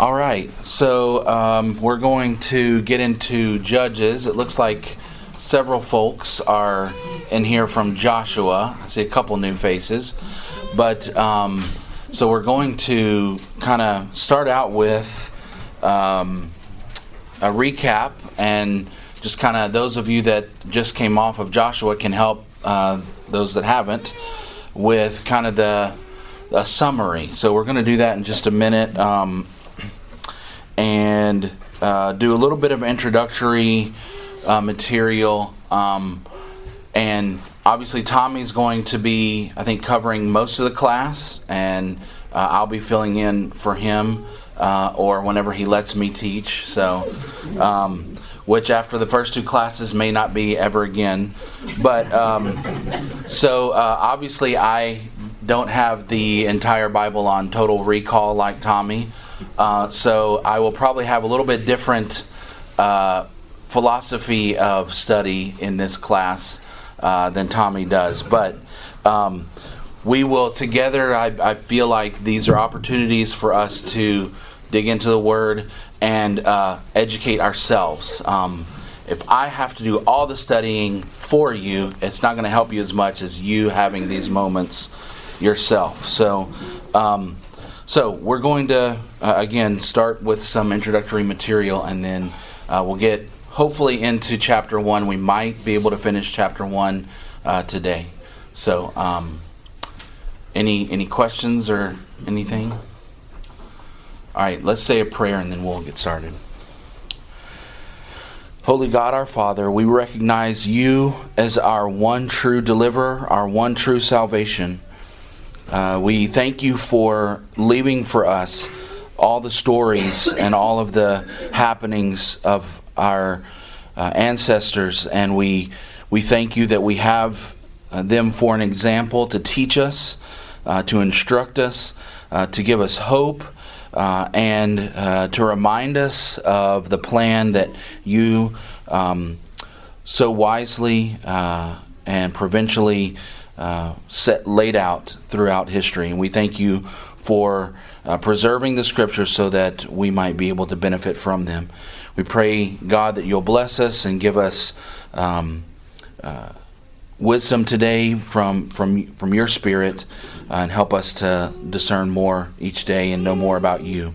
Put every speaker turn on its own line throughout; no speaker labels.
All right, so um, we're going to get into Judges. It looks like several folks are in here from Joshua. I see a couple new faces. But um, so we're going to kind of start out with um, a recap and just kind of those of you that just came off of Joshua can help uh, those that haven't with kind of the a summary. So we're going to do that in just a minute um, and uh, do a little bit of introductory uh, material. Um, and obviously, Tommy's going to be, I think, covering most of the class, and uh, I'll be filling in for him uh, or whenever he lets me teach. So. Um, which after the first two classes may not be ever again. But um, so uh, obviously, I don't have the entire Bible on total recall like Tommy. Uh, so I will probably have a little bit different uh, philosophy of study in this class uh, than Tommy does. But um, we will together, I, I, feel like these are opportunities for us to dig into the Word and uh, educate ourselves. Um, if I have to do all the studying for you, it's not going to help you as much as you having these moments yourself. So, um, so we're going to uh, again start with some introductory material, and then uh, we'll get hopefully into chapter one. We might be able to finish chapter one uh, today. So, um, any any questions or anything? All right, let's say a prayer and then we'll get started. Holy God, our Father, we recognize you as our one true deliverer, our one true salvation. Uh, we thank you for leaving for us all the stories and all of the happenings of our uh, ancestors, and we we thank you that we have uh, them for an example to teach us, uh, to instruct us, uh, to give us hope uh, and to remind us of the plan that you um, so wisely and provincially uh, set laid out throughout history. And we thank you for uh, preserving the scriptures so that we might be able to benefit from them. We pray, God, that you'll bless us and give us. Um, uh, wisdom today from from from your spirit uh, and help us to discern more each day and know more about you.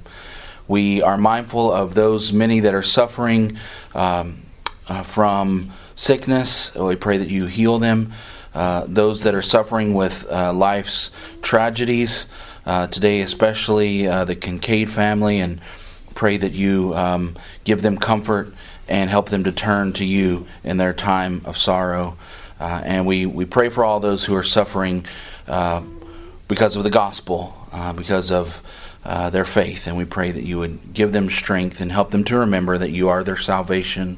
We are mindful of those many that are suffering um, uh, from sickness. We pray that you heal them. Uh, those that are suffering with uh, life's tragedies uh, today, especially uh, the Kincaid family, and pray that you um, give them comfort and help them to turn to you in their time of sorrow. And we, we pray for all those who are suffering because of the gospel, because of uh, their faith. And we pray that you would give them strength and help them to remember that you are their salvation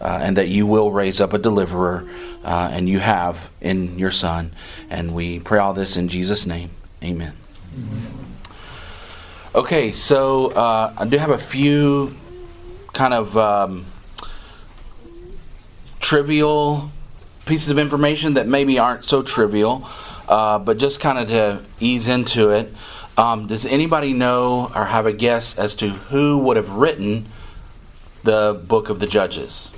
uh, and that you will raise up a deliverer, uh, and you have in your Son. And we pray all this in Jesus' name. Amen. Okay, so I do have a few kind of um, trivial pieces of information that maybe aren't so trivial, uh, but just kind of to ease into it. Um, does anybody know or have a guess as to who would have written the book of the Judges?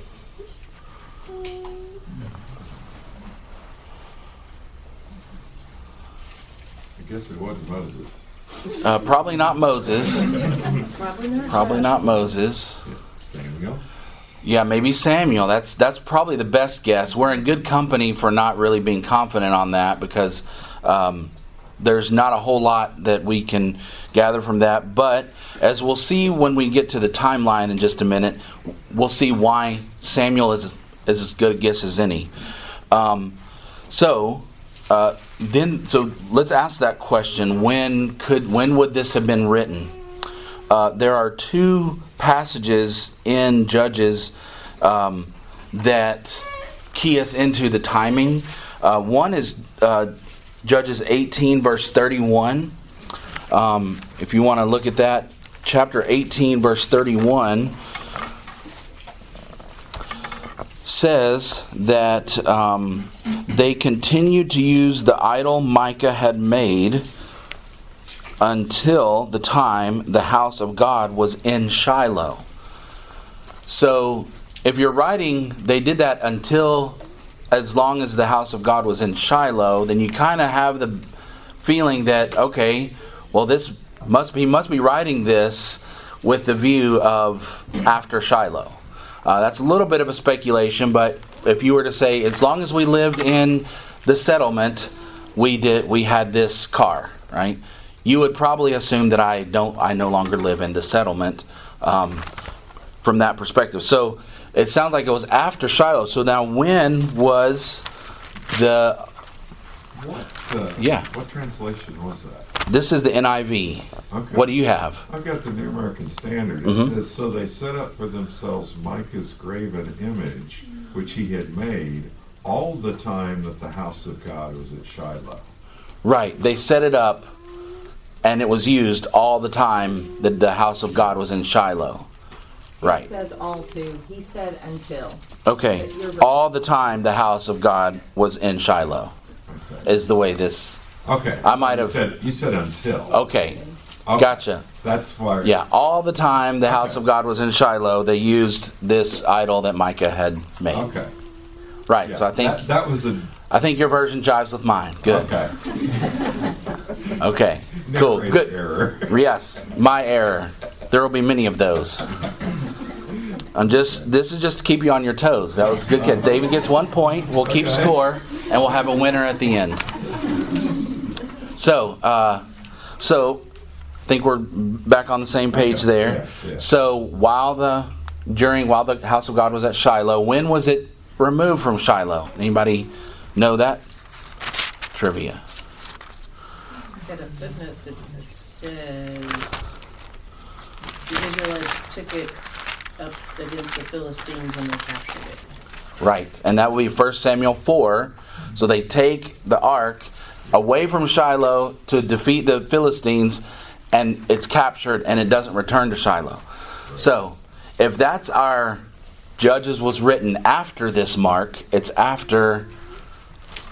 Guess it was Moses.
Uh, probably not Moses.
Probably not.
Probably not Moses.
Samuel.
Yeah, maybe Samuel. That's that's probably the best guess. We're in good company for not really being confident on that because um, there's not a whole lot that we can gather from that. But as we'll see when we get to the timeline in just a minute, we'll see why Samuel is is as good a guess as any. Um, so uh, then, so let's ask that question: When could when would this have been written? Uh, there are two passages in Judges um, that key us into the timing. Uh, one is uh, Judges 18, verse 31. Um, if you want to look at that, chapter 18, verse 31 says that um, they continued to use the idol Micah had made until the time the house of God was in Shiloh. So, if you're writing, they did that until as long as the house of God was in Shiloh, then you kind of have the feeling that okay, well this must be must be writing this with the view of after Shiloh. Uh, that's a little bit of a speculation, but if you were to say, as long as we lived in the settlement, we did we had this car, right? You would probably assume that I don't, I no longer live in the settlement um, from that perspective. So it sounds like it was after Shiloh. So now, when was the?
What? Uh,
Yeah.
What translation was that?
This is the NIV.
Okay.
What do you have?
I've got the New American Standard. It
Mhm.
says, So they set up for themselves Micah's graven image, which he had made, all the time that the house of God was at Shiloh.
Right. They set it up, and it was used all the time that the house of God was in Shiloh. Right.
It says all to. He said until.
Okay. All the time the house of God was in Shiloh
Okay.
is the way this.
Okay.
I might
You
have-
said, you said until.
Okay.
Okay.
Gotcha.
That's why.
Yeah. All the time the house of God was in Shiloh, they used this idol that Micah had made.
Okay.
Right.
Yeah.
So I think
that, that was a.
I think your version jives with mine. Good.
Okay.
Okay. Cool.
Narrative
Good.
Error.
Yes, my error. There will be many of those. I'm just. This is just to keep you on your toes. That was good. Kid. David gets one point. We'll keep
Okay.
score, and we'll have a winner at the end. So, uh, so I think we're back on the same page
Okay.
there.
Yeah, yeah.
So while the during while the house of God was at Shiloh, when was it removed from Shiloh? Anybody know that? Trivia.
I got a footnote that says the Israelites took it up against the Philistines and they captured it.
Right, and that will be 1 Samuel 4. So they take the ark away from Shiloh to defeat the Philistines, and it's captured and it doesn't return to Shiloh. So if that's our Judges was written after this mark, it's after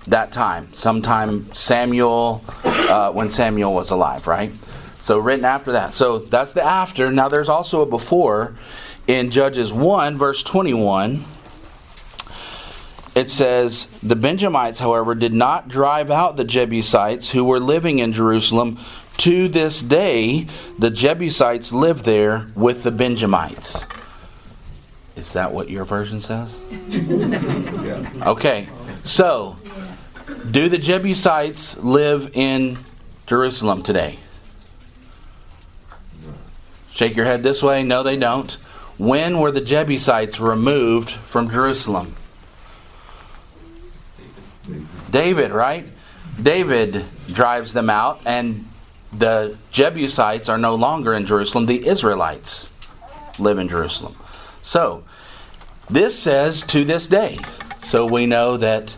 that time, sometime Samuel, uh, when Samuel was alive, right? So written after that. So that's the after. Now there's also a before in Judges 1, verse 21 it says, The Benjamites, however, did not drive out the Jebusites who were living in Jerusalem. To this day, the Jebusites live there with the Benjamites. Is that what your version says? Okay, so do the Jebusites live in Jerusalem today? Shake your head this way. No, they don't. When were the Jebusites removed from Jerusalem? David, right? David drives them out, and the Jebusites are no longer in Jerusalem. The Israelites live in Jerusalem. So, this says to this day. So we know that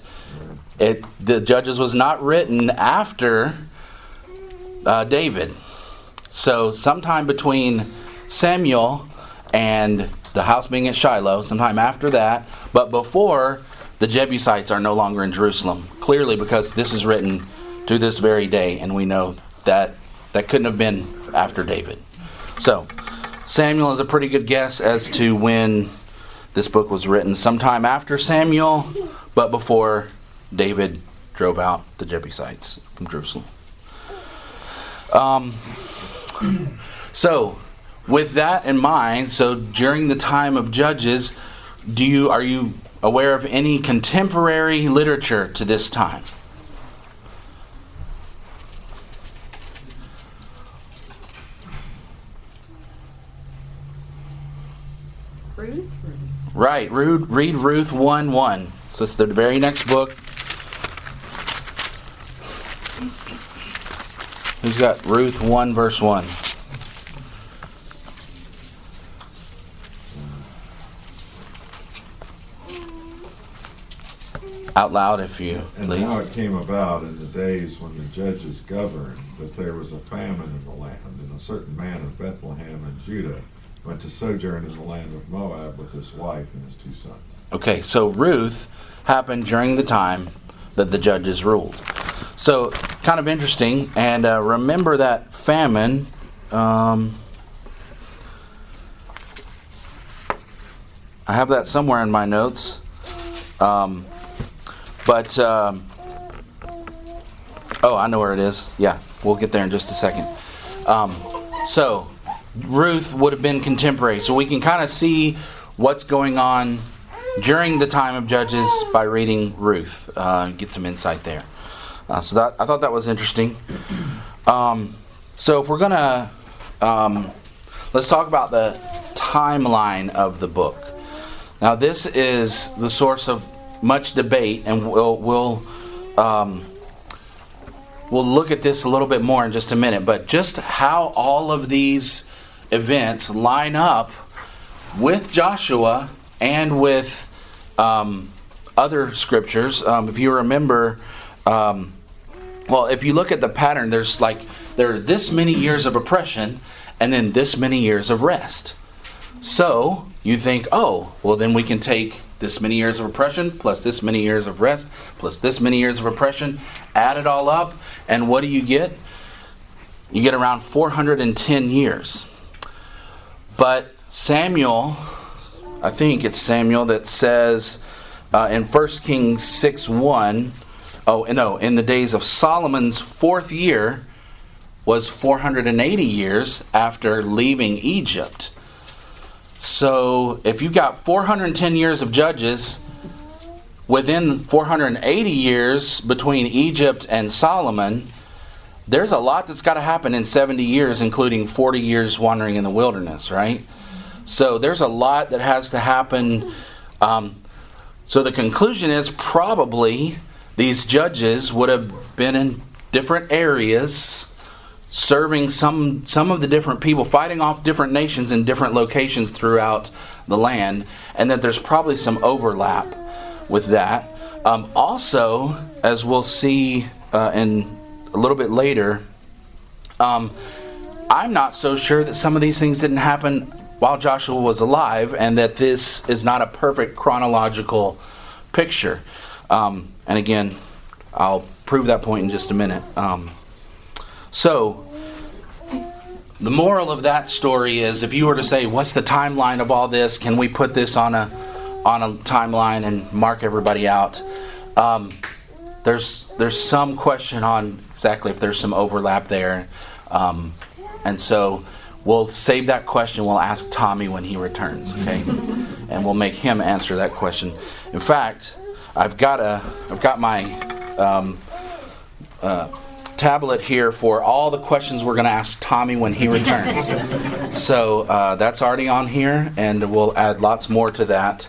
it the Judges was not written after uh, David. So sometime between Samuel and the house being at Shiloh, sometime after that, but before the Jebusites are no longer in Jerusalem. Clearly, because this is written to this very day, and we know that that couldn't have been after David. So, Samuel is a pretty good guess as to when this book was written. Sometime after Samuel, but before David drove out the Jebusites from Jerusalem. Um, so, with that in mind, so during the time of Judges, do you are you aware of any contemporary literature to this time?
Ruth?
Right, read, read Ruth 1 1. So it's the very next book. Who's got Ruth 1 verse 1? Out loud if you
And
please.
now it came about in the days when the judges governed that there was a famine in the land, and a certain man of Bethlehem in Judah went to sojourn in the land of Moab with his wife and his two sons.
Okay, so Ruth happened during the time that the judges ruled. So, kind of interesting. And uh, remember that famine. Um, I have that somewhere in my notes. Um, but, um, oh, I know where it is. Yeah, we'll get there in just a second. Um, so, Ruth would have been contemporary. So, we can kind of see what's going on during the time of Judges by reading Ruth. Uh, get some insight there. Uh, so that I thought that was interesting. Um, so if we're gonna um, let's talk about the timeline of the book. Now this is the source of much debate, and we'll we'll um, we'll look at this a little bit more in just a minute. But just how all of these events line up with Joshua and with um, other scriptures. Um, if you remember, um, well, if you look at the pattern, there's like there are this many years of oppression and then this many years of rest. So you think, oh, well, then we can take this many years of oppression plus this many years of rest plus this many years of oppression, add it all up, and what do you get? You get around 410 years. But Samuel I think it's Samuel that says uh, in 1 Kings 6 1, oh, no, in the days of Solomon's fourth year was 480 years after leaving Egypt. So if you've got 410 years of judges, within 480 years between Egypt and Solomon, there's a lot that's got to happen in 70 years, including 40 years wandering in the wilderness, right? So there's a lot that has to happen. Um, so the conclusion is probably these judges would have been in different areas serving some some of the different people fighting off different nations in different locations throughout the land and that there's probably some overlap with that um, also as we'll see uh, in a little bit later um, i'm not so sure that some of these things didn't happen while Joshua was alive, and that this is not a perfect chronological picture. Um, and again, I'll prove that point in just a minute. Um, so, the moral of that story is if you were to say, What's the timeline of all this? Can we put this on a, on a timeline and mark everybody out? Um, there's, there's some question on exactly if there's some overlap there. Um, and so, We'll save that question. We'll ask Tommy when he returns, okay? and we'll make him answer that question. In fact, I've got a, I've got my um, uh, tablet here for all the questions we're going to ask Tommy when he returns. so uh, that's already on here, and we'll add lots more to that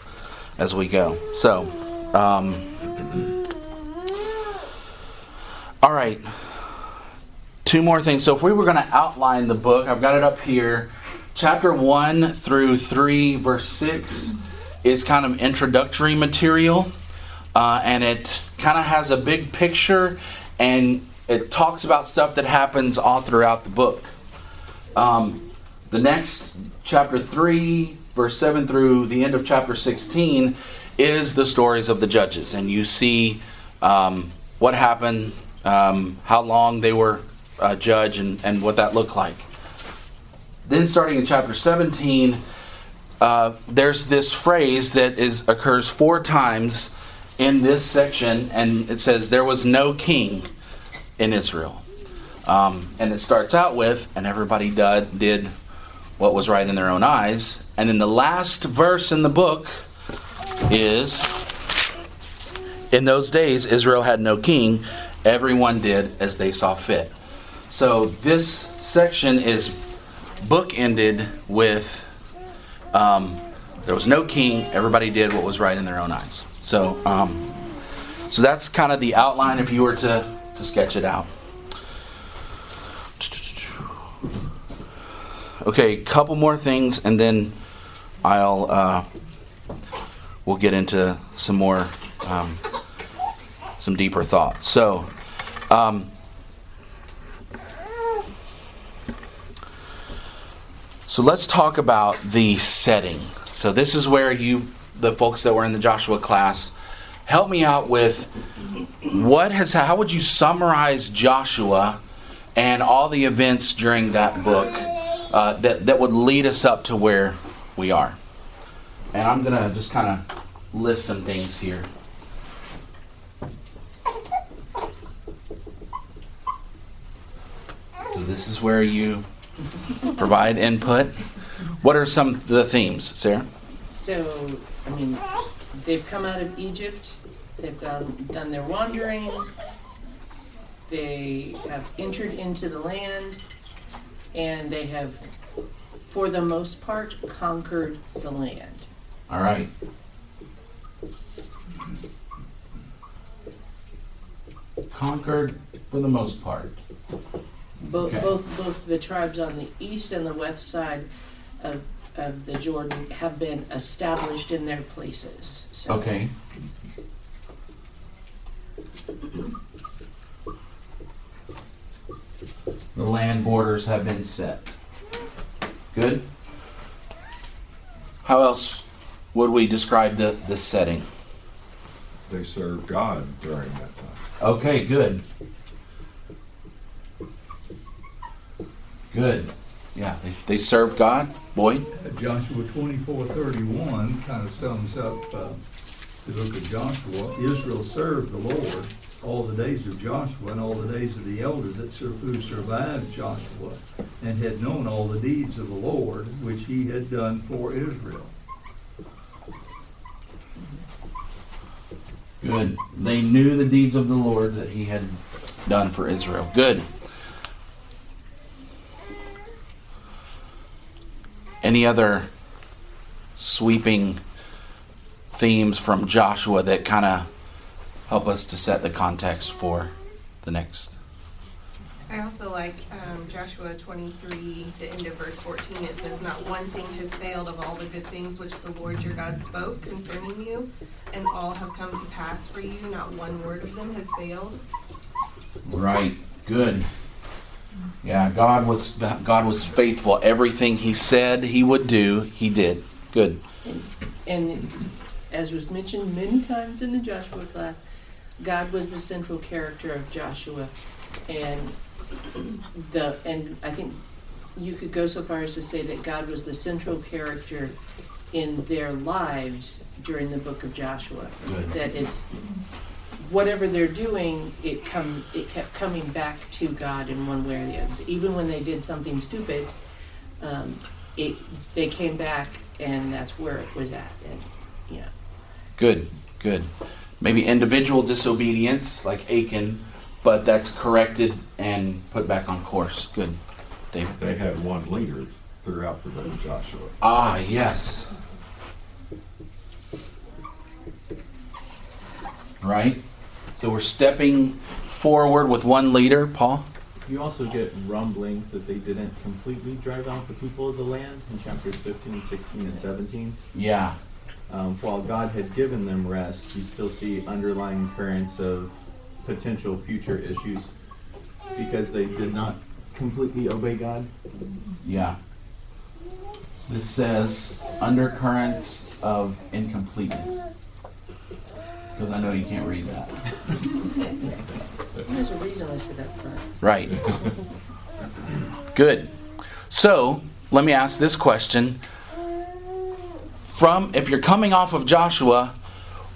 as we go. So, um, all right two more things. So if we were going to outline the book, I've got it up here. Chapter 1 through 3, verse 6 is kind of introductory material. Uh, and it kind of has a big picture and it talks about stuff that happens all throughout the book. Um, the next, chapter 3, verse 7 through the end of chapter 16, is the stories of the judges. And you see um, what happened, um, how long they were uh, judge and, and what that looked like. Then, starting in chapter 17, uh, there's this phrase that is occurs four times in this section, and it says, There was no king in Israel. Um, and it starts out with, and everybody did, did what was right in their own eyes. And then the last verse in the book is In those days, Israel had no king. Everyone did as they saw fit. So this section is bookended with um, there was no king. Everybody did what was right in their own eyes. So, um, so that's kind of the outline if you were to, to sketch it out. Okay, a couple more things, and then I'll uh, we'll get into some more um, some deeper thoughts. So. Um, So let's talk about the setting. So this is where you, the folks that were in the Joshua class, help me out with what has how would you summarize Joshua and all the events during that book uh, that that would lead us up to where we are. And I'm gonna just kind of list some things here. So this is where you provide input. What are some of the themes, Sarah?
So, I mean, they've come out of Egypt, they've done, done their wandering, they have entered into the land, and they have, for the most part, conquered the land.
All right. Conquered for the most part.
Both,
Okay.
both, both the tribes on the east and the west side of, of the Jordan have been established in their places, so.
Okay. The land borders have been set. Good. How else would we describe the, the setting?
They served God during that time.
Okay, good. Good. Yeah, they, they served God. Boyd?
Uh, Joshua twenty-four thirty-one kind of sums up uh, the book of Joshua. Israel served the Lord all the days of Joshua and all the days of the elders that sur- who survived Joshua and had known all the deeds of the Lord which he had done for Israel.
Good. They knew the deeds of the Lord that he had done for Israel. Good. Any other sweeping themes from Joshua that kind of help us to set the context for the next?
I also like um, Joshua 23, the end of verse 14. It says, Not one thing has failed of all the good things which the Lord your God spoke concerning you, and all have come to pass for you. Not one word of them has failed.
Right. Good. Yeah, God was God was faithful. Everything he said he would do, he did. Good.
And as was mentioned many times in the Joshua class, God was the central character of Joshua. And the and I think you could go so far as to say that God was the central character in their lives during the book of Joshua. That it's whatever they're doing, it come it kept coming back to God in one way or the other. Even when they did something stupid, um, it they came back and that's where it was at. And yeah.
Good, good. Maybe individual disobedience, like Achan, but that's corrected and put back on course. Good, David.
They had one leader throughout the book of Joshua.
Ah, yes. Right? So we're stepping forward with one leader, Paul?
You also get rumblings that they didn't completely drive out the people of the land in chapters 15, 16, and 17.
Yeah.
Um, while God had given them rest, you still see underlying currents of potential future issues because they did not completely obey God.
Yeah. This says undercurrents of incompleteness. Because I know you can't read that.
There's a reason I sit up front.
Right. Good. So, let me ask this question. From if you're coming off of Joshua,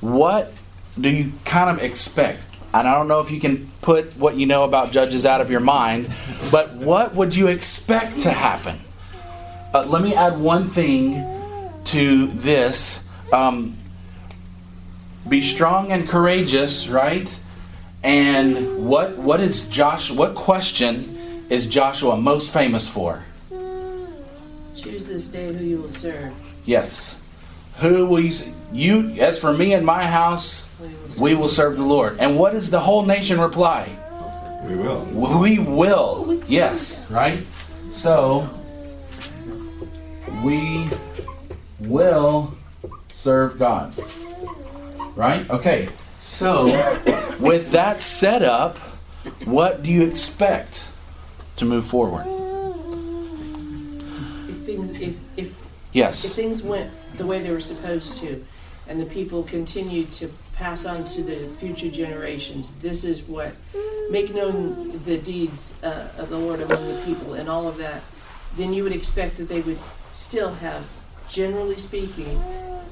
what do you kind of expect? And I don't know if you can put what you know about judges out of your mind, but what would you expect to happen? Uh, let me add one thing to this. Um, be strong and courageous, right? And what what is Josh? What question is Joshua most famous for?
Choose this day who you will serve.
Yes. Who will you? as for me and my house,
Who you will serve.
we will serve the Lord. And what does the whole nation reply?
We will.
We will. Yes. Right. So we will serve God. Right. Okay. So with that set up, what do you expect to move forward?
If things if if yes if
Yes.
things went the way they were supposed to, and the people continued to pass on to the future generations. This is what make known the deeds uh, of the Lord among the people and all of that. Then you would expect that they would still have, generally speaking,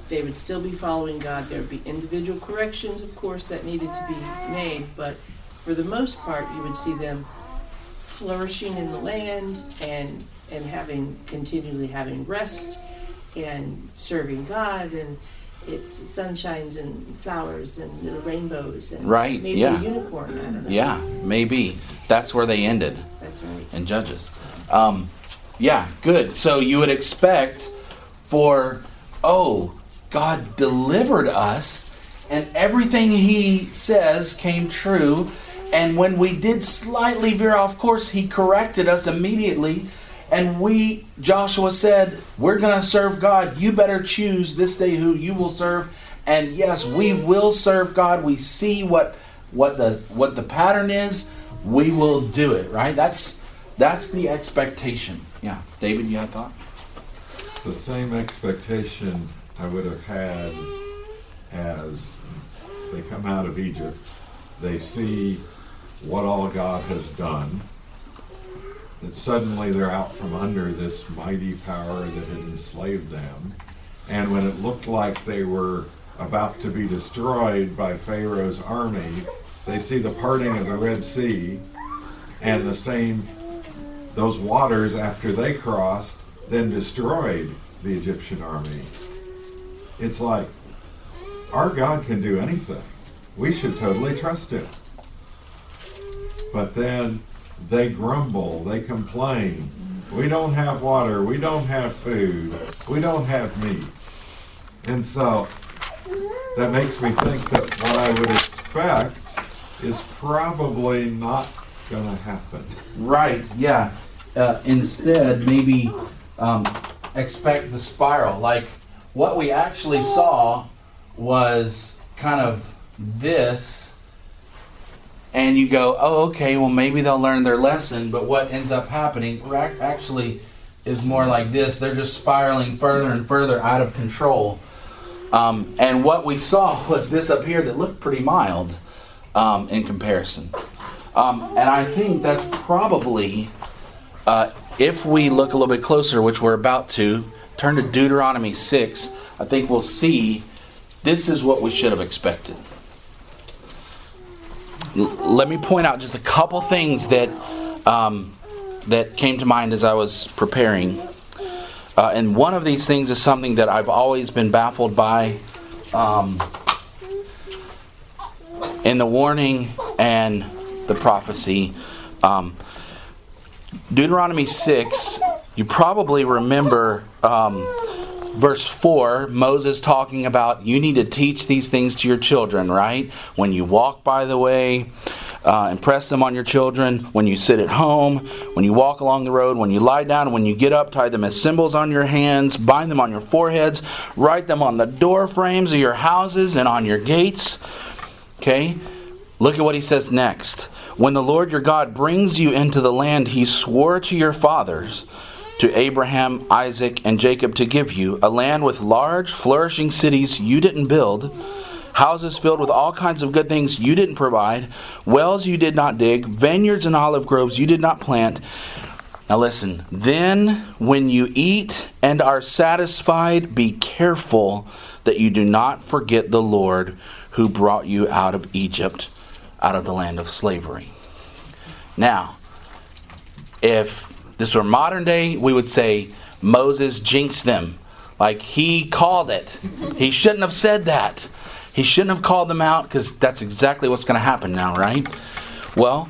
they would still be following God. There would be individual corrections, of course, that needed to be made, but for the most part, you would see them flourishing in the land and and having continually having rest and serving God and it's sunshines and flowers and little rainbows and
Right,
maybe
yeah.
a unicorn. I don't know.
Yeah, maybe. That's where they ended
that's right.
in Judges. Um, yeah, good. So you would expect for, oh, God delivered us, and everything He says came true. And when we did slightly veer off course, He corrected us immediately. And we, Joshua said, We're going to serve God. You better choose this day who you will serve. And yes, we will serve God. We see what what the what the pattern is. We will do it. Right? That's that's the expectation. Yeah, David, you had thought?
It's the same expectation I would have had as they come out of Egypt. They see what all God has done. That suddenly they're out from under this mighty power that had enslaved them. And when it looked like they were about to be destroyed by Pharaoh's army, they see the parting of the Red Sea and the same those waters after they crossed then destroyed the Egyptian army. It's like our God can do anything. We should totally trust him. But then they grumble, they complain. We don't have water, we don't have food, we don't have meat. And so that makes me think that what I would expect is probably not going to happen.
Right. Yeah. Uh, instead, maybe um, expect the spiral. Like what we actually saw was kind of this, and you go, "Oh, okay. Well, maybe they'll learn their lesson." But what ends up happening actually is more like this. They're just spiraling further and further out of control. Um, and what we saw was this up here that looked pretty mild um, in comparison. Um, and I think that's probably, uh, if we look a little bit closer, which we're about to, turn to Deuteronomy 6, I think we'll see this is what we should have expected. Let me point out just a couple things that um, that came to mind as I was preparing. Uh, and one of these things is something that I've always been baffled by um, in the warning and the prophecy. Um, Deuteronomy 6, you probably remember um, verse 4, Moses talking about you need to teach these things to your children, right? When you walk by the way, uh, impress them on your children. When you sit at home, when you walk along the road, when you lie down, when you get up, tie them as symbols on your hands, bind them on your foreheads, write them on the door frames of your houses and on your gates. Okay? Look at what he says next. When the Lord your God brings you into the land he swore to your fathers, to Abraham, Isaac, and Jacob to give you, a land with large, flourishing cities you didn't build, houses filled with all kinds of good things you didn't provide, wells you did not dig, vineyards and olive groves you did not plant. Now listen, then when you eat and are satisfied, be careful that you do not forget the Lord who brought you out of Egypt, out of the land of slavery. Now, if this were modern day, we would say Moses jinxed them. Like he called it. He shouldn't have said that. He shouldn't have called them out because that's exactly what's going to happen now, right? Well,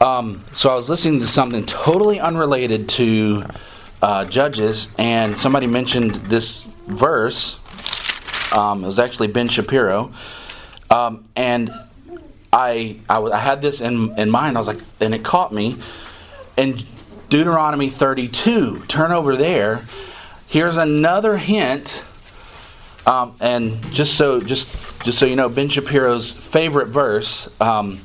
um, so I was listening to something totally unrelated to uh, Judges, and somebody mentioned this verse. Um, it was actually Ben Shapiro, um, and I, I w- I had this in in mind. I was like, and it caught me. In Deuteronomy 32, turn over there. Here's another hint. Um, and just so just just so you know, Ben Shapiro's favorite verse. Um,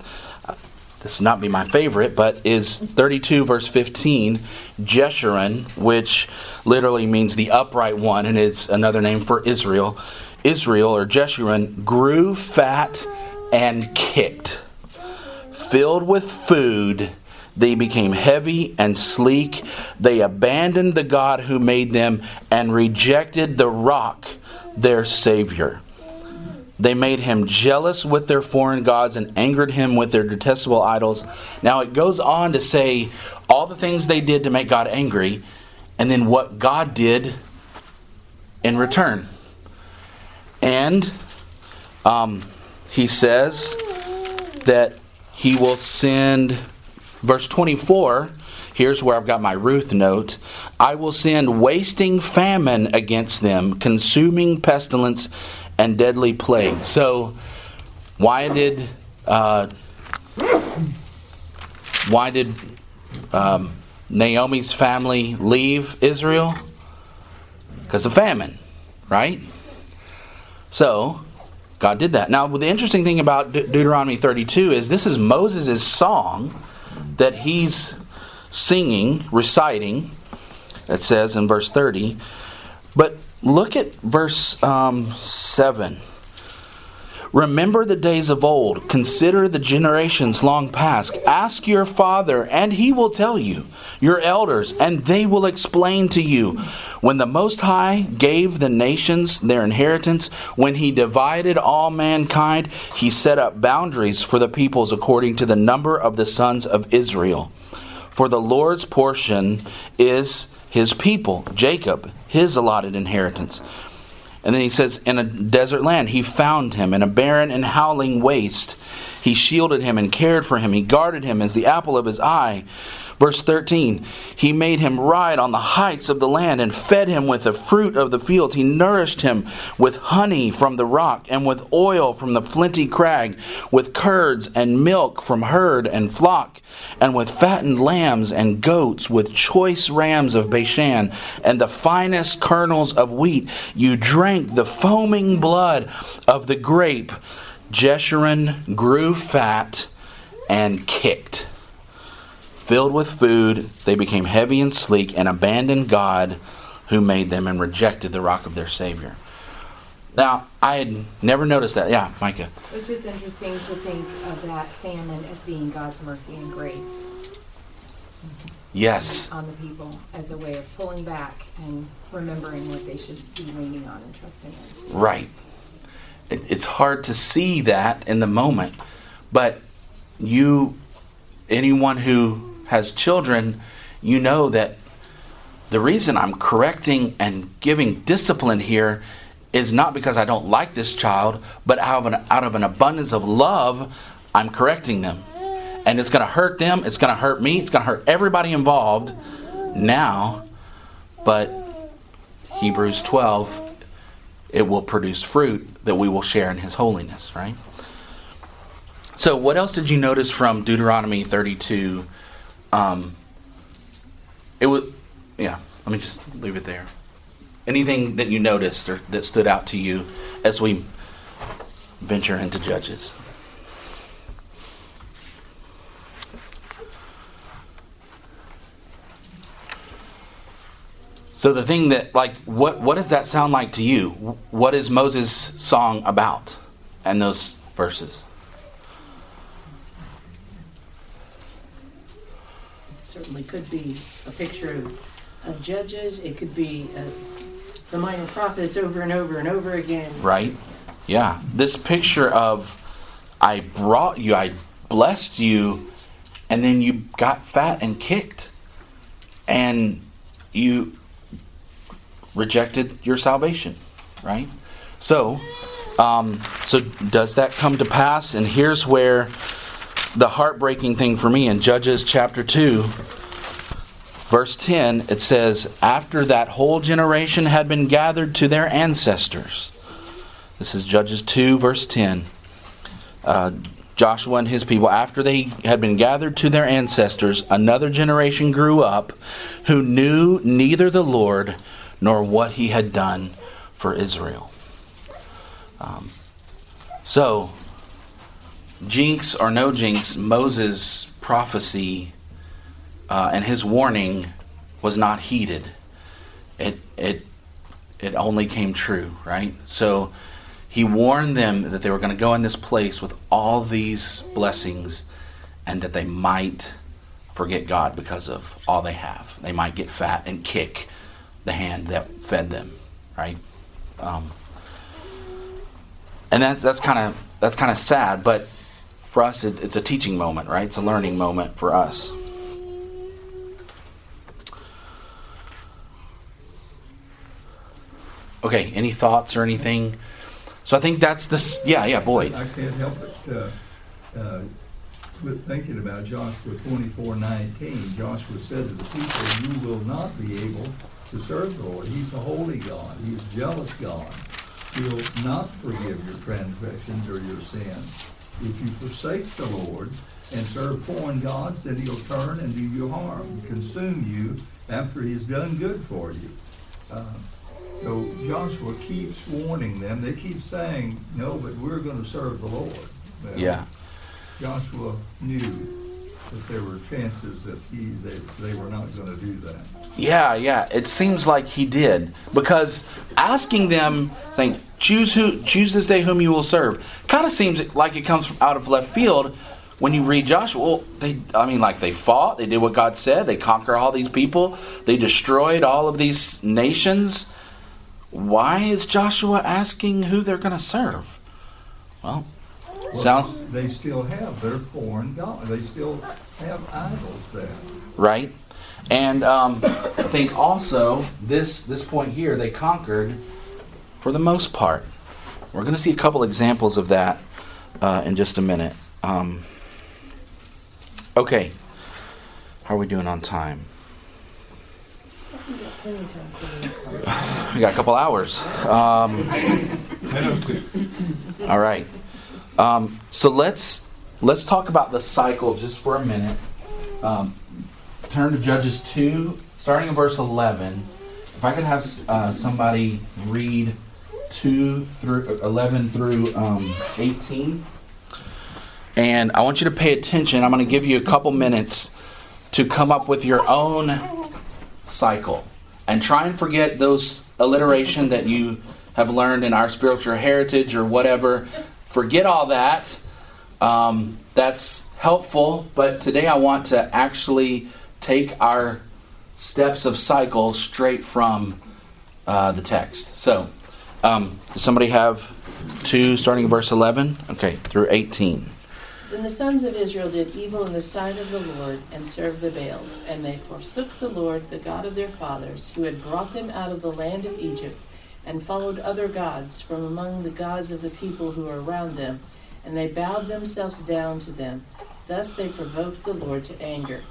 this would not be my favorite, but is 32 verse 15, Jeshurun, which literally means the upright one, and it's another name for Israel. Israel or Jeshurun grew fat and kicked. Filled with food, they became heavy and sleek. They abandoned the God who made them and rejected the rock, their Savior. They made him jealous with their foreign gods and angered him with their detestable idols. Now it goes on to say all the things they did to make God angry, and then what God did in return. And um, he says that he will send, verse 24. Here's where I've got my Ruth note. I will send wasting famine against them, consuming pestilence and deadly plague. So, why did uh, why did um, Naomi's family leave Israel? Because of famine, right? So, God did that. Now, the interesting thing about De- Deuteronomy 32 is this is Moses' song that he's singing, reciting. It says in verse 30. But look at verse um, 7. Remember the days of old. Consider the generations long past. Ask your father, and he will tell you, your elders, and they will explain to you. When the Most High gave the nations their inheritance, when he divided all mankind, he set up boundaries for the peoples according to the number of the sons of Israel. For the Lord's portion is his people, Jacob, his allotted inheritance. And then he says, In a desert land, he found him, in a barren and howling waste. He shielded him and cared for him. He guarded him as the apple of his eye. Verse 13 He made him ride on the heights of the land and fed him with the fruit of the fields. He nourished him with honey from the rock and with oil from the flinty crag, with curds and milk from herd and flock, and with fattened lambs and goats, with choice rams of Bashan, and the finest kernels of wheat. You drank the foaming blood of the grape. Jeshurun grew fat and kicked. Filled with food, they became heavy and sleek and abandoned God who made them and rejected the rock of their Savior. Now, I had never noticed that. Yeah, Micah.
Which is interesting to think of that famine as being God's mercy and grace
Yes.
on the people as a way of pulling back and remembering what they should be leaning on and trusting in.
Right. It, it's hard to see that in the moment, but you, anyone who has children, you know that the reason I'm correcting and giving discipline here is not because I don't like this child, but out of an, out of an abundance of love, I'm correcting them. And it's going to hurt them, it's going to hurt me, it's going to hurt everybody involved now, but Hebrews 12 it will produce fruit that we will share in his holiness, right? So, what else did you notice from Deuteronomy 32? Um, it was, yeah, let me just leave it there. Anything that you noticed or that stood out to you as we venture into Judges? So the thing that like what what does that sound like to you? What is Moses' song about and those verses?
It could be a picture of, of judges. It could be uh, the minor prophets over and over and over again.
Right? Yeah. This picture of I brought you, I blessed you, and then you got fat and kicked. And you rejected your salvation, right? So, um, so does that come to pass? And here's where the heartbreaking thing for me in Judges chapter 2, verse 10, it says, After that whole generation had been gathered to their ancestors. This is Judges 2, verse 10. Uh, Joshua and his people, after they had been gathered to their ancestors, another generation grew up who knew neither the Lord nor what he had done for Israel. Um, so, jinx or no jinx, Moses' prophecy uh, and his warning was not heeded. It, it, it only came true, right? So he warned them that they were going to go in this place with all these blessings and that they might forget God because of all they have. They might get fat and kick the hand that fed them, right? Um, and that's that's kind of that's kind of sad, but for us, it, it's a teaching moment, right? It's a learning moment for us. Okay, any thoughts or anything? So I think that's this. Yeah, yeah, Boyd.
I can't help but, uh, uh, with thinking about Joshua twenty-four nineteen. Joshua said to the people, you will not be able to serve the Lord. He's a holy God. He's a jealous God. He'll not forgive your transgressions or your sins. If you forsake the Lord and serve foreign gods, then he'll turn and do you harm, consume you after he's done good for you. Uh, so Joshua keeps warning them. They keep saying, no, but we're going to serve the Lord. Well,
Yeah.
Joshua knew that there were chances that he, they, they were not going to do that.
Yeah, yeah. It seems like he did because asking them, saying, "Choose who, choose this day whom you will serve," kind of seems like it comes from out of left field. When you read Joshua, well, they, I mean, like they fought, they did what God said, they conquer all these people, they destroyed all of these nations. Why is Joshua asking who they're going to serve? Well,
Well, They still have their foreign gods. They still have idols there.
right. And um, I think also this this point here they conquered for the most part. We're going to see a couple examples of that uh, in just a minute. Um, okay, how are we doing on time?
We got
a couple hours. Um, all right. Um, so let's let's talk about the cycle just for a minute. Um, turn to Judges two, starting in verse eleven. If I could have uh, somebody read two through eleven through um, eighteen, and I want you to pay attention. I'm going to give you a couple minutes to come up with your own cycle and try and forget those alliteration that you have learned in our spiritual heritage or whatever. Forget all that. Um, that's helpful, but today I want to actually take our steps of cycle straight from uh, the text. So, um, does somebody have two starting in verse 11? Okay, through 18.
Then the sons of Israel did evil in the sight of the Lord and served the Baals, and they forsook the Lord, the God of their fathers, who had brought them out of the land of Egypt, and followed other gods from among the gods of the people who were around them, and they bowed themselves down to them. Thus they provoked the Lord to anger.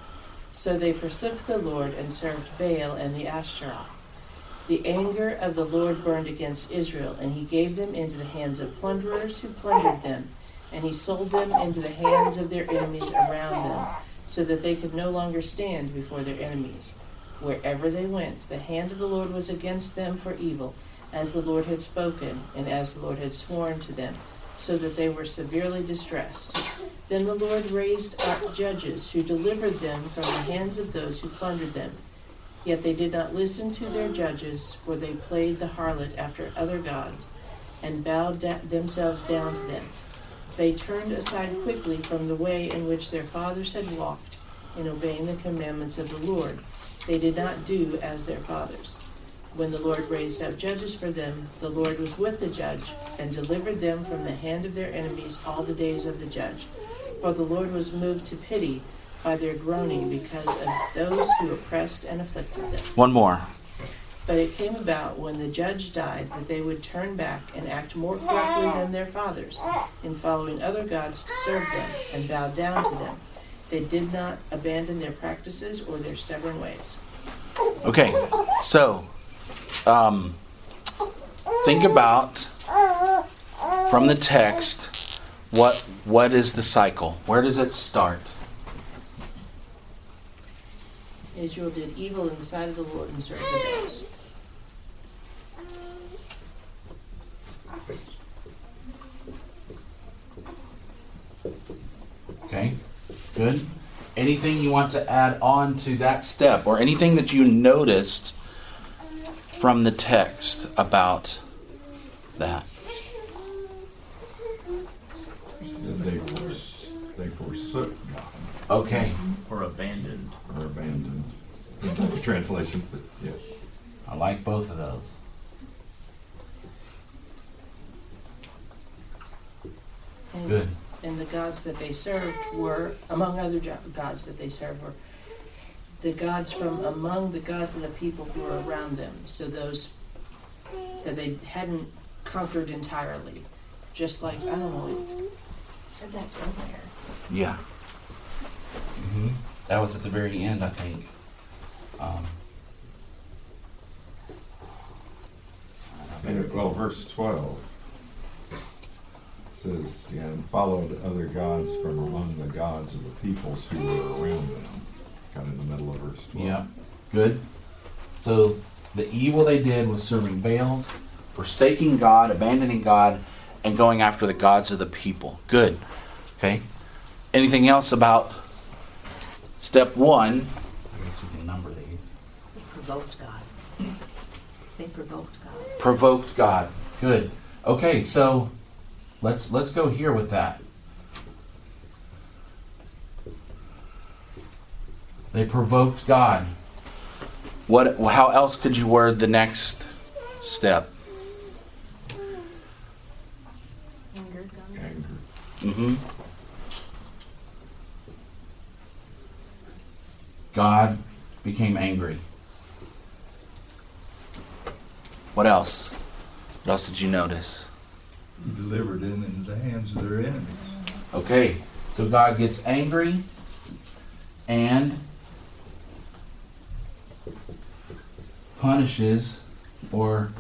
So they forsook the Lord and served Baal and the Ashtaroth. The anger of the Lord burned against Israel, and he gave them into the hands of plunderers who plundered them and he sold them into the hands of their enemies around them, so that they could no longer stand before their enemies. Wherever they went, the hand of the Lord was against them for evil, as the Lord had spoken, and as the Lord had sworn to them, so that they were severely distressed. Then the Lord raised up judges who delivered them from the hands of those who plundered them. Yet they did not listen to their judges, for they played the harlot after other gods, and bowed da- themselves down to them. They turned aside quickly from the way in which their fathers had walked in obeying the commandments of the Lord. They did not do as their fathers. When the Lord raised up judges for them, the Lord was with the judge and delivered them from the hand of their enemies all the days of the judge. For the Lord was moved to pity by their groaning because of those who oppressed and afflicted them.
One more.
But it came about when the judge died that they would turn back and act more corruptly than their fathers, in following other gods to serve them and bow down to them. They did not abandon their practices or their stubborn ways.
Okay, so um, think about from the text what what is the cycle? Where does it start?
Israel did evil in the sight of the Lord and served the Baals.
Okay, good. Anything you want to add on to that step, or anything that you noticed from the text about that?
That they fors- they forsook God
Okay.
Or abandoned.
or abandoned. Depends on the translation, but yes.
I like both of those.
And-
Good.
And the gods that they served were, among other jo- gods that they served, were the gods from among the gods of the people who were around them. So those that they hadn't conquered entirely. Just like, I don't know, it said that somewhere.
Yeah. hmm That was at the very end, I think. Um,
And it- well, verse twelve says, and followed other gods from among the gods of the peoples who were around them. Kind of in the middle of verse twelve.
yeah. Good. So the evil they did was serving Baals, forsaking God, abandoning God, and going after the gods of the people. Good. Okay. Anything else about step one? I guess we can number these.
Provoked God. They provoked God.
provoked God. Good. Okay, so let's let's go here with that. They provoked God. What how else could you word the next step?
Angered God.
Anger.
Mhm. God became angry. What else? What else did you notice?
He delivered them into the hands of their enemies.
Okay, so God gets angry and punishes, or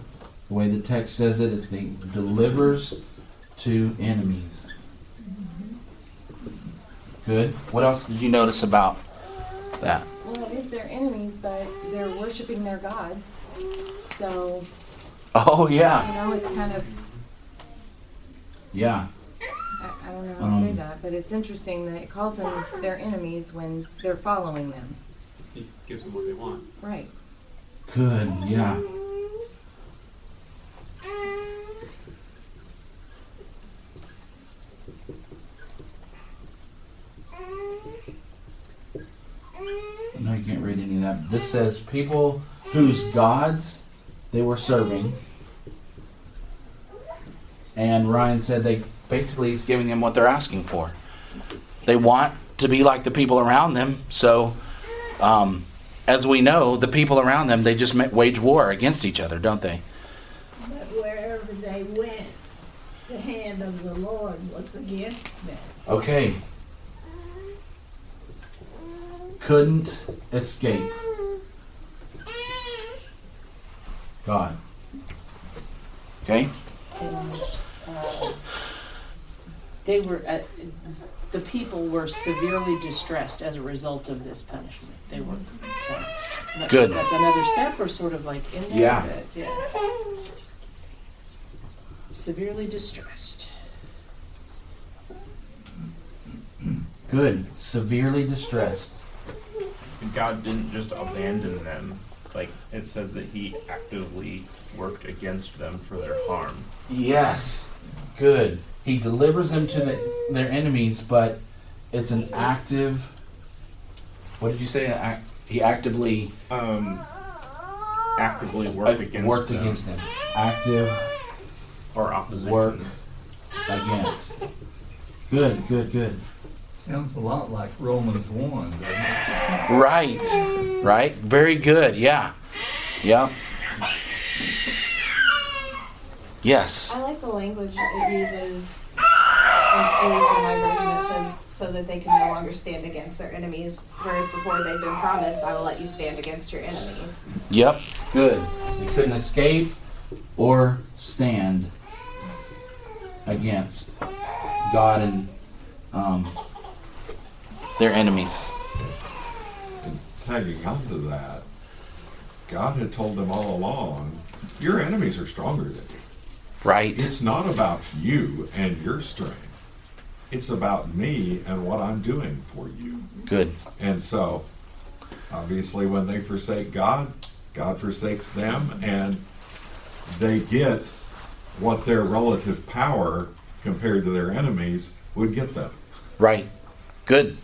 the way the text says it, it's the delivers to enemies. Good. What else did you notice about that?
Well, it is their enemies, but they're worshiping their gods. So,
Oh yeah.
you
yeah,
know, it's kind of,
yeah.
I, I don't know how to say
Um,
that, but it's interesting that it calls them their enemies when they're following them.
He gives them what they want.
Right.
Good. Yeah. No, you can't read any of that. This says people whose gods they were serving. And Ryan said they basically he's giving them what they're asking for. They want to be like the people around them, so um, as we know, the people around them they just wage war against each other, don't they?
But wherever they went, the hand of the Lord was against them.
Okay. Couldn't escape. God. Okay?
And they were, uh, the people were severely distressed as a result of this punishment. They were, so. I'm not sure
Good.
if That's another step or sort of like in there,
Yeah.
but, yeah. Severely distressed.
Good. Severely distressed.
God didn't just abandon them. Like it says that He actively worked against them for their harm.
Yes. Good. He delivers them to the, their enemies, but it's an active. What did you say? Ac- He actively
Um, actively worked
uh,
against
worked
them
against them. Active
or opposition.
work against. Good, good, good.
Sounds a lot like Romans 1, doesn't it?
Right. Right. Very good. Yeah. Yeah. Yes.
I like the language it uses, at least in my version, it says, so that they can no longer stand against their enemies. Whereas before they've been promised, I will let you stand against your enemies.
Yep. Good. You couldn't escape or stand against God and um, their enemies.
And tagging on to that, God had told them all along, your enemies are stronger than you.
Right.
It's not about you and your strength. It's about me and what I'm doing for you.
Good.
And so, obviously, when they forsake God, God forsakes them, and they get what their relative power compared to their enemies would get them.
Right. Good.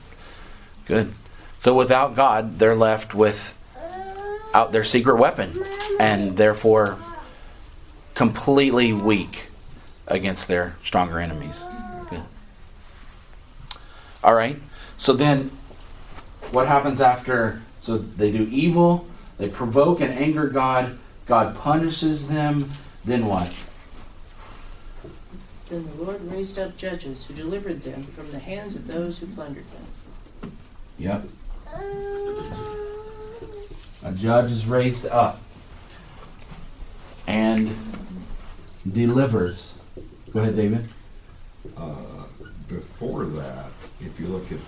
Good. So without God, they're left with out their secret weapon and therefore completely weak against their stronger enemies. Good. All right. So then what happens after so they do evil, they provoke and anger God, God punishes them, then what?
Then the Lord raised up judges who delivered them from the hands of those who plundered them.
Yep. A judge is raised up and delivers. Go ahead, David.
Uh, before that, if you look at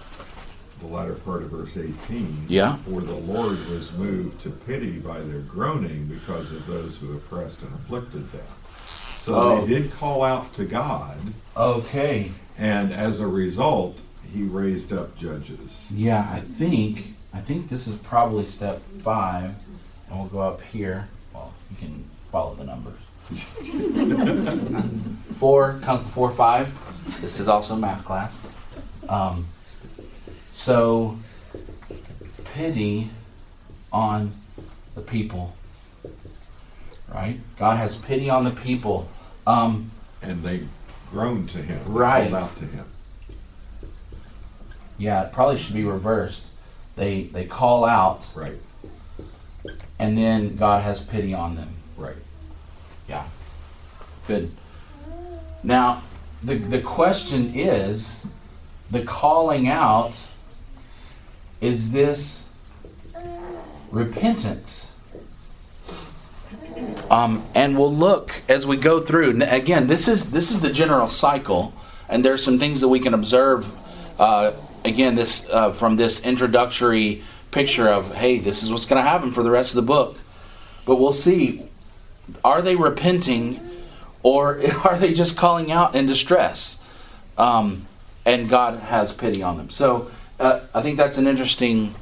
the latter part of verse 18,
Yeah.
for the Lord was moved to pity by their groaning because of those who oppressed and afflicted them. So
Oh.
they did call out to God,
Okay.
and as a result, he raised up judges.
Yeah, I think I think this is probably step five, and we'll go up here. Well, you can follow the numbers. four, count four, five. This is also math class. Um, so pity on the people, right? God has pity on the people. Um,
And they groaned to him,
Right.
called out to him.
Yeah, it probably should be reversed. They they call out,
Right,
and then God has pity on them.
right.
Yeah. Good. Now, the, the question is the calling out, is this repentance? Um, and we'll look as we go through. Again, this is this is the general cycle, and there's some things that we can observe. Uh, again, this uh, from this introductory picture of hey, this is what's going to happen for the rest of the book. But we'll see are they repenting or are they just calling out in distress? Um, and god has pity on them. So uh, i think that's an interesting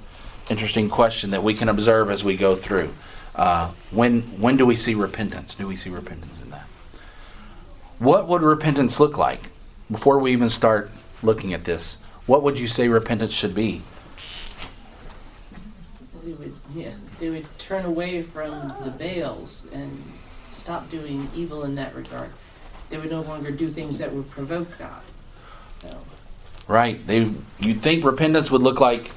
interesting question that we can observe as we go through. Uh, when when do we see repentance? Do we see repentance in that? What would repentance look like? Before we even start looking at this what would you say repentance should be
They would, yeah, they would turn away from the Baals and stop doing evil in that regard. They would no longer do things that would provoke God. So,
Right. They you'd think repentance would look like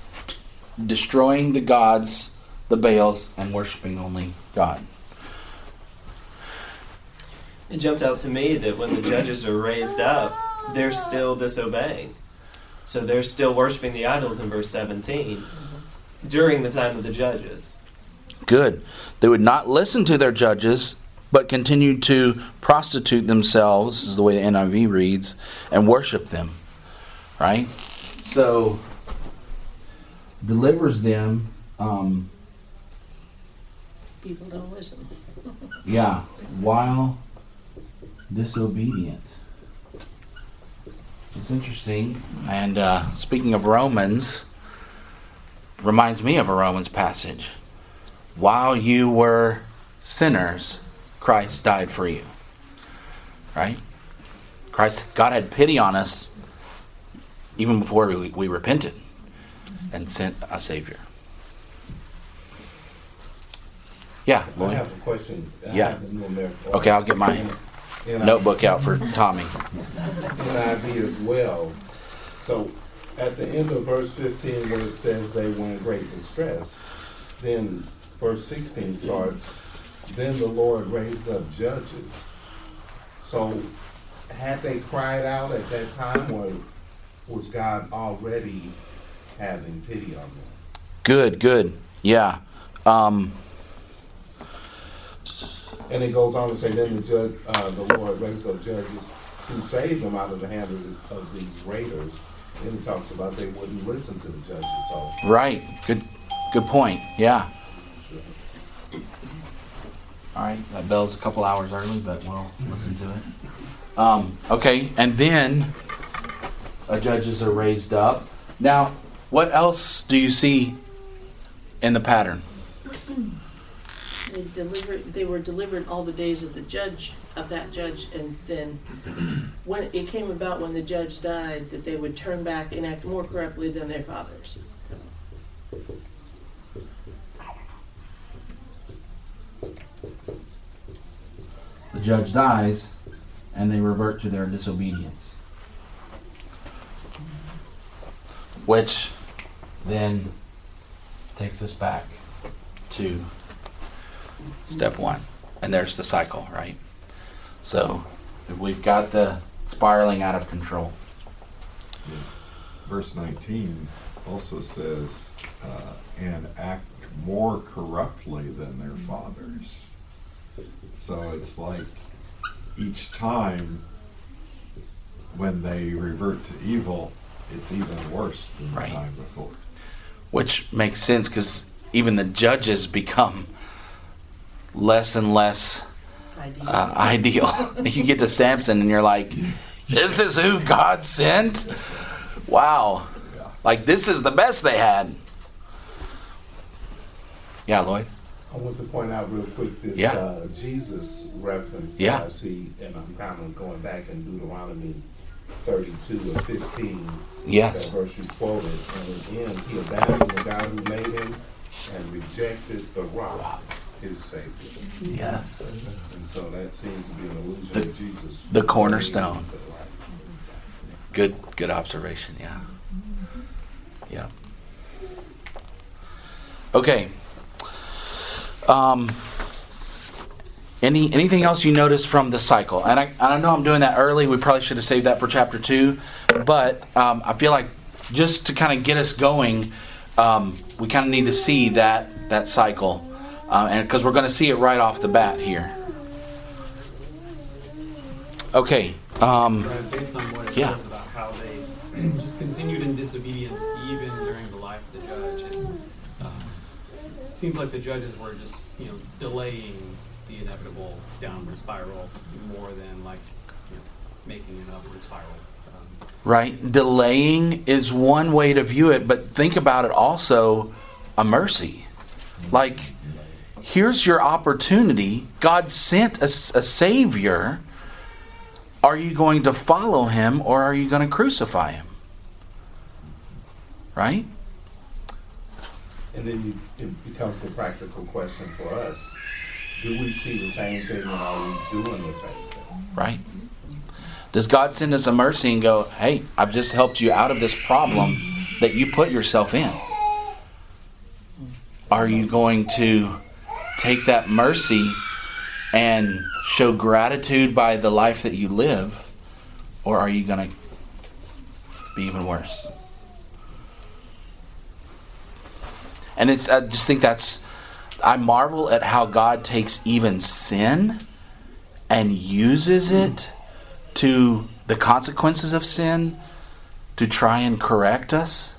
destroying the gods, the Baals, and worshiping only God.
It jumped out to me that when the judges are raised up, they're still disobeying. So they're still worshiping the idols in verse 17 during the time of the judges.
Good. They would not listen to their judges, but continued to prostitute themselves, is the way the NIV reads, and worship them. Right? So, delivers them, um,
people don't listen.
yeah, while disobedient. It's interesting. And uh, speaking of Romans, reminds me of a Romans passage. While you were sinners, Christ died for you. Right? Christ, God had pity on us even before we, we repented and sent a Savior. Yeah,
I have a question. I
Yeah.
have a there.
Okay, I'll get my
NIV
notebook out for Tommy.
NIV as well. So at the end of verse 15, where it says they were in great distress, then verse 16 starts, then the Lord raised up judges. So had they cried out at that time, or was God already having pity on them?
Good, good. Yeah. Um,
And it goes on to say, then the judge, uh, the Lord raised up judges who saved them out of the hand of, the, of these raiders. Then he talks about they wouldn't listen to the judges. So
right. Good good point. Yeah. All right. That bell's a couple hours early, but we'll listen to it. Um, okay. And then uh, judges are raised up. Now, what else do you see in the pattern?
They delivered, they were delivered all the days of the judge, of that judge, and then when it came about when the judge died, that they would turn back and act more corruptly than their fathers.
The judge dies, and they revert to their disobedience. Which then takes us back to step one. And there's the cycle, right? So if we've got the spiraling out of control.
Verse 19 also says, uh, and act more corruptly than their fathers. So it's like each time when they revert to evil, it's even worse than
Right.
the time before.
Which makes sense because even the judges become less and less
Ideal.
uh, ideal. you get to Samson and you're like, this is who God sent? Wow. Like, this is the best they had. Yeah, Lloyd?
I want to point out real quick this
Yeah.
uh, Jesus reference
Yeah.
that I see, and I'm kind of going back in Deuteronomy 32 or 15.
Yes.
That verse you quoted, and again, he abandoned the God who made him and rejected the rock, his Savior.
Yes.
And so that seems to be an allusion
The-
to Jesus.
the cornerstone. Good, good observation. Yeah. Yeah. Okay. Um, any anything else you notice from the cycle? And I, I know I'm doing that early. We probably should have saved that for chapter two, but um, I feel like just to kind of get us going, um, we kind of need to see that that cycle, uh, and because we're going to see it right off the bat here. Okay. Um,
based on what it
yeah.
says about how they just continued in disobedience even during the life of the judge. And, um, it seems like the judges were just, you know, delaying the inevitable downward spiral more than like, you know, making an upward spiral. Um,
Right? Delaying is one way to view it, but think about it also a mercy. Like, here's your opportunity. God sent a, a Savior. Are you going to follow him or are you going to crucify him? Right?
And then you, it becomes the practical question for us. Do we see the same thing and are we doing the same thing?
Right? Does God send us a mercy and go, hey, I've just helped you out of this problem that you put yourself in? Are you going to take that mercy and show gratitude by the life that you live? Or are you going to be even worse? And it's, I just think that's, I marvel at how God takes even sin and uses it to the consequences of sin to try and correct us.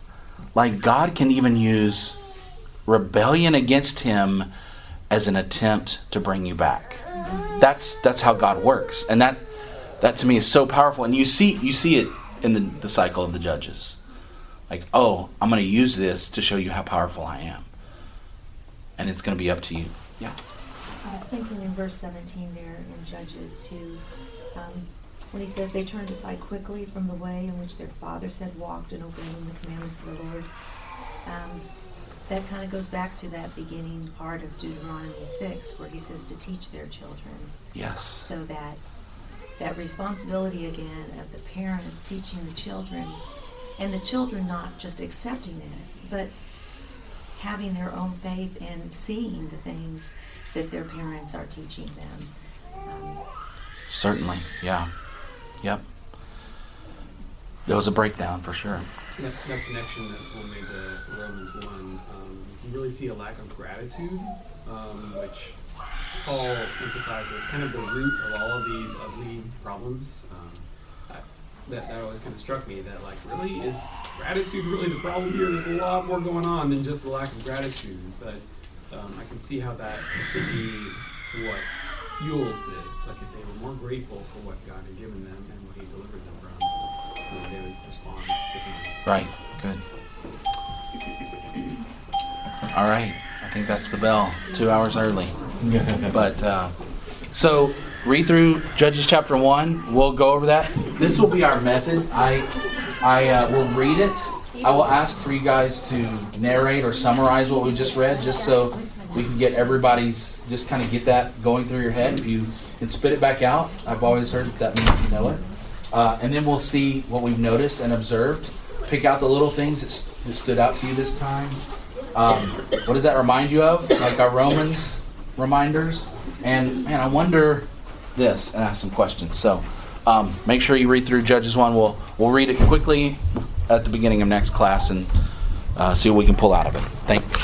Like God can even use rebellion against him as an attempt to bring you back. That's that's how God works. And that that to me is so powerful. And you see you see it in the, the cycle of the judges. Like, oh, I'm gonna use this to show you how powerful I am. And it's gonna be up to you. Yeah.
I was thinking in verse 17 there in Judges 2, um, when he says they turned aside quickly from the way in which their fathers had walked and obeying the commandments of the Lord. Um, that kind of goes back to that beginning part of Deuteronomy 6 where he says to teach their children.
Yes.
So that that responsibility again of the parents teaching the children and the children not just accepting it, but having their own faith and seeing the things that their parents are teaching them. Um,
Certainly. Yeah. Yep. There was a breakdown for sure.
that, that connection that someone made to Romans 1, um, you really see a lack of gratitude, um, which Paul emphasizes kind of the root of all of these ugly problems. Um, that, that always kind of struck me that, like, really, is gratitude really the problem here? There's a lot more going on than just a lack of gratitude. But um, I can see how that could be what fuels this. Like, if they were more grateful for what God had given them and what He delivered them
Right. Good. All right. I think that's the bell. Two hours early. But uh, so read through Judges chapter one. We'll go over that. This will be our method. I I uh, will read it. I will ask for you guys to narrate or summarize what we just read, just so we can get everybody's just kind of get that going through your head. If you can spit it back out, I've always heard that, that means you know it. Uh, and then we'll see what we've noticed and observed. Pick out the little things that, s- that stood out to you this time. Um, what does that remind you of? Like our Romans reminders. And man, I wonder this and ask some questions. So um, make sure you read through Judges one. We'll we'll read it quickly at the beginning of next class and uh, see what we can pull out of it. Thanks.